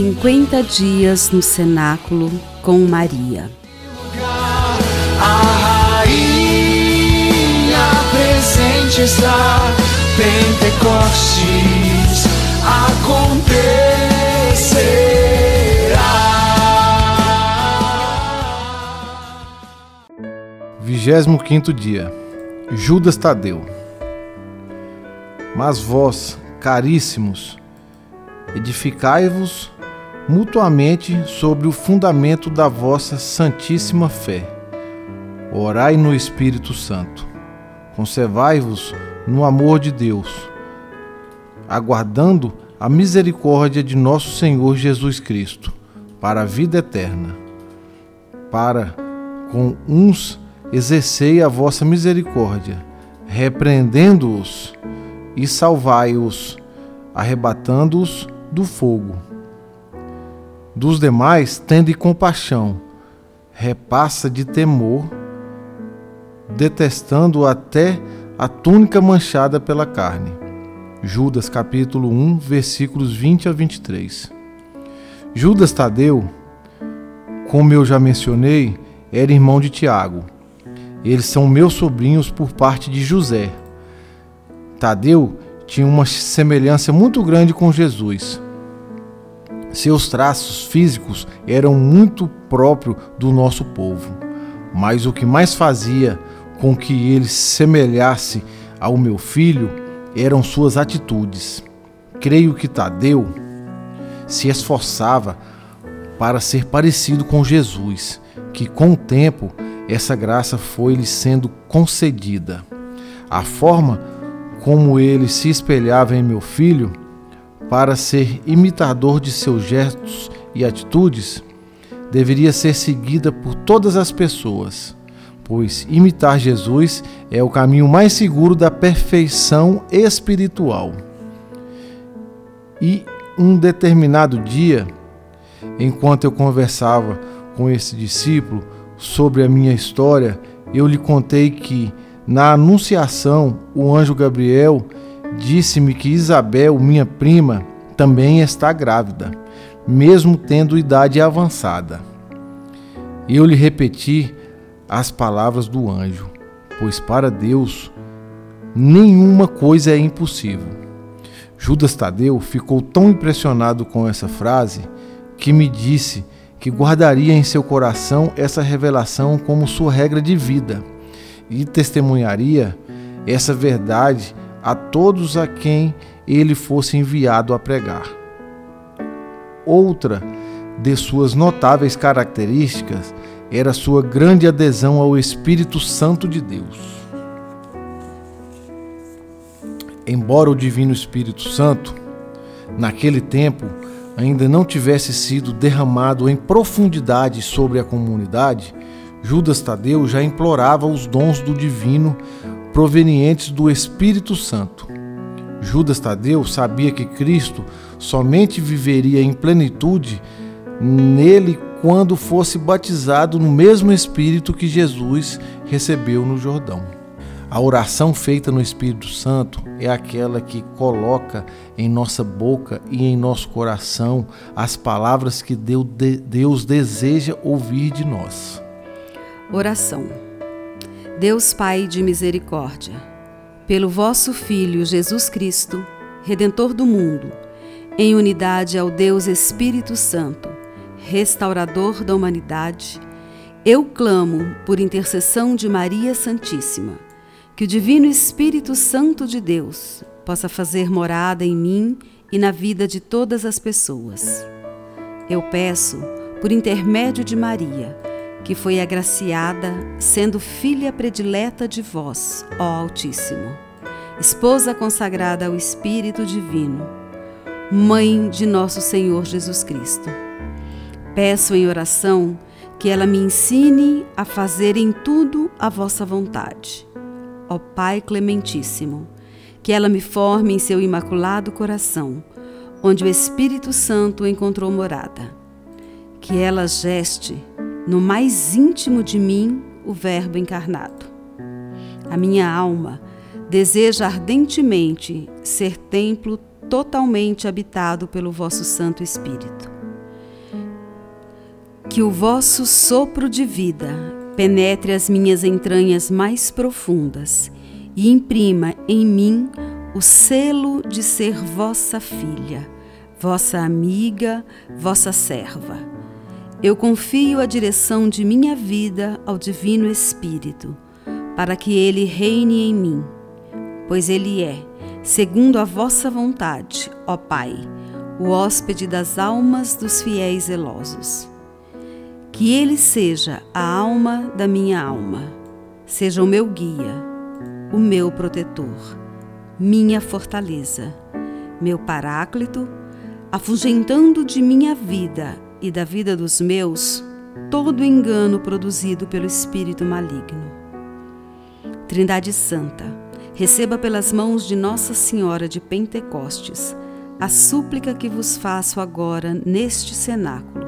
50 dias no cenáculo com Maria. A rainha presente está, Pentecostes acontecerá. Vigésimo quinto dia. Judas Tadeu. Mas vós, caríssimos, edificai-vos mutuamente sobre o fundamento da vossa santíssima fé. Orai no Espírito Santo. Conservai-vos no amor de Deus, aguardando a misericórdia de nosso Senhor Jesus Cristo, para a vida eterna. Para com uns exercei a vossa misericórdia, repreendendo-os e salvai-os, arrebatando-os do fogo. Dos demais, tende compaixão, repassa de temor, detestando até a túnica manchada pela carne. Judas capítulo 1, versículos 20 a 23. Judas Tadeu, como eu já mencionei, era irmão de Tiago. Eles são meus sobrinhos por parte de José. Tadeu tinha uma semelhança muito grande com Jesus. Seus traços físicos eram muito próprios do nosso povo, mas o que mais fazia com que ele se semelhasse ao meu filho eram suas atitudes. Creio que Tadeu se esforçava para ser parecido com Jesus, que com o tempo essa graça foi-lhe sendo concedida. A forma como ele se espelhava em meu filho para ser imitador de seus gestos e atitudes, deveria ser seguida por todas as pessoas, pois imitar Jesus é o caminho mais seguro da perfeição espiritual. E um determinado dia, enquanto eu conversava com esse discípulo sobre a minha história, eu lhe contei que, na Anunciação, o anjo Gabriel disse-me que Isabel, minha prima, também está grávida, mesmo tendo idade avançada. Eu lhe repeti as palavras do anjo, pois para Deus nenhuma coisa é impossível. Judas Tadeu ficou tão impressionado com essa frase que me disse que guardaria em seu coração essa revelação como sua regra de vida e testemunharia essa verdade a todos a quem ele fosse enviado a pregar. Outra de suas notáveis características era sua grande adesão ao Espírito Santo de Deus. Embora o Divino Espírito Santo, naquele tempo, ainda não tivesse sido derramado em profundidade sobre a comunidade, Judas Tadeu já implorava os dons do divino provenientes do Espírito Santo. Judas Tadeu sabia que Cristo somente viveria em plenitude nele quando fosse batizado no mesmo Espírito que Jesus recebeu no Jordão. A oração feita no Espírito Santo é aquela que coloca em nossa boca e em nosso coração as palavras que Deus deseja ouvir de nós. Oração. Deus Pai de misericórdia, pelo vosso Filho Jesus Cristo, Redentor do mundo, em unidade ao Deus Espírito Santo, restaurador da humanidade, eu clamo por intercessão de Maria Santíssima, que o Divino Espírito Santo de Deus possa fazer morada em mim e na vida de todas as pessoas. Eu peço, por intermédio de Maria, que foi agraciada, sendo filha predileta de vós, ó Altíssimo, esposa consagrada ao Espírito Divino, mãe de nosso Senhor Jesus Cristo. Peço em oração que ela me ensine a fazer em tudo a vossa vontade. Ó Pai Clementíssimo, que ela me forme em seu imaculado coração, onde o Espírito Santo encontrou morada. Que ela geste no mais íntimo de mim o Verbo encarnado. A minha alma deseja ardentemente ser templo totalmente habitado pelo vosso Santo Espírito. Que o vosso sopro de vida penetre as minhas entranhas mais profundas e imprima em mim o selo de ser vossa filha, vossa amiga, vossa serva. Eu confio a direção de minha vida ao Divino Espírito, para que ele reine em mim, pois ele é, segundo a vossa vontade, ó Pai, o hóspede das almas dos fiéis zelosos. Que ele seja a alma da minha alma, seja o meu guia, o meu protetor, minha fortaleza, meu paráclito, afugentando de minha vida e da vida dos meus todo engano produzido pelo espírito maligno. Trindade Santa, receba pelas mãos de Nossa Senhora de Pentecostes a súplica que vos faço agora neste cenáculo,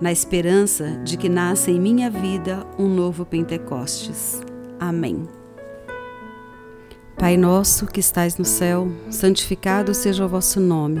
na esperança de que nasça em minha vida um novo Pentecostes. Amém. Pai nosso que estais no céu, santificado seja o vosso nome.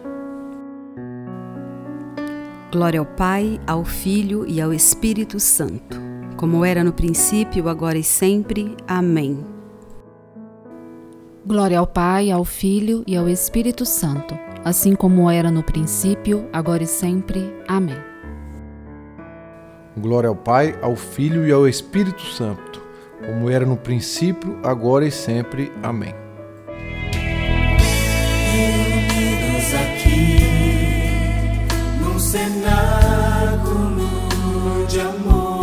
Glória ao Pai, ao Filho e ao Espírito Santo, como era no princípio, agora e sempre. Amém. Glória ao Pai, ao Filho e ao Espírito Santo, assim como era no princípio, agora e sempre. Amém. Glória ao Pai, ao Filho e ao Espírito Santo como era no princípio, agora e sempre. Amém. Reunidos aqui cenáculo de amor,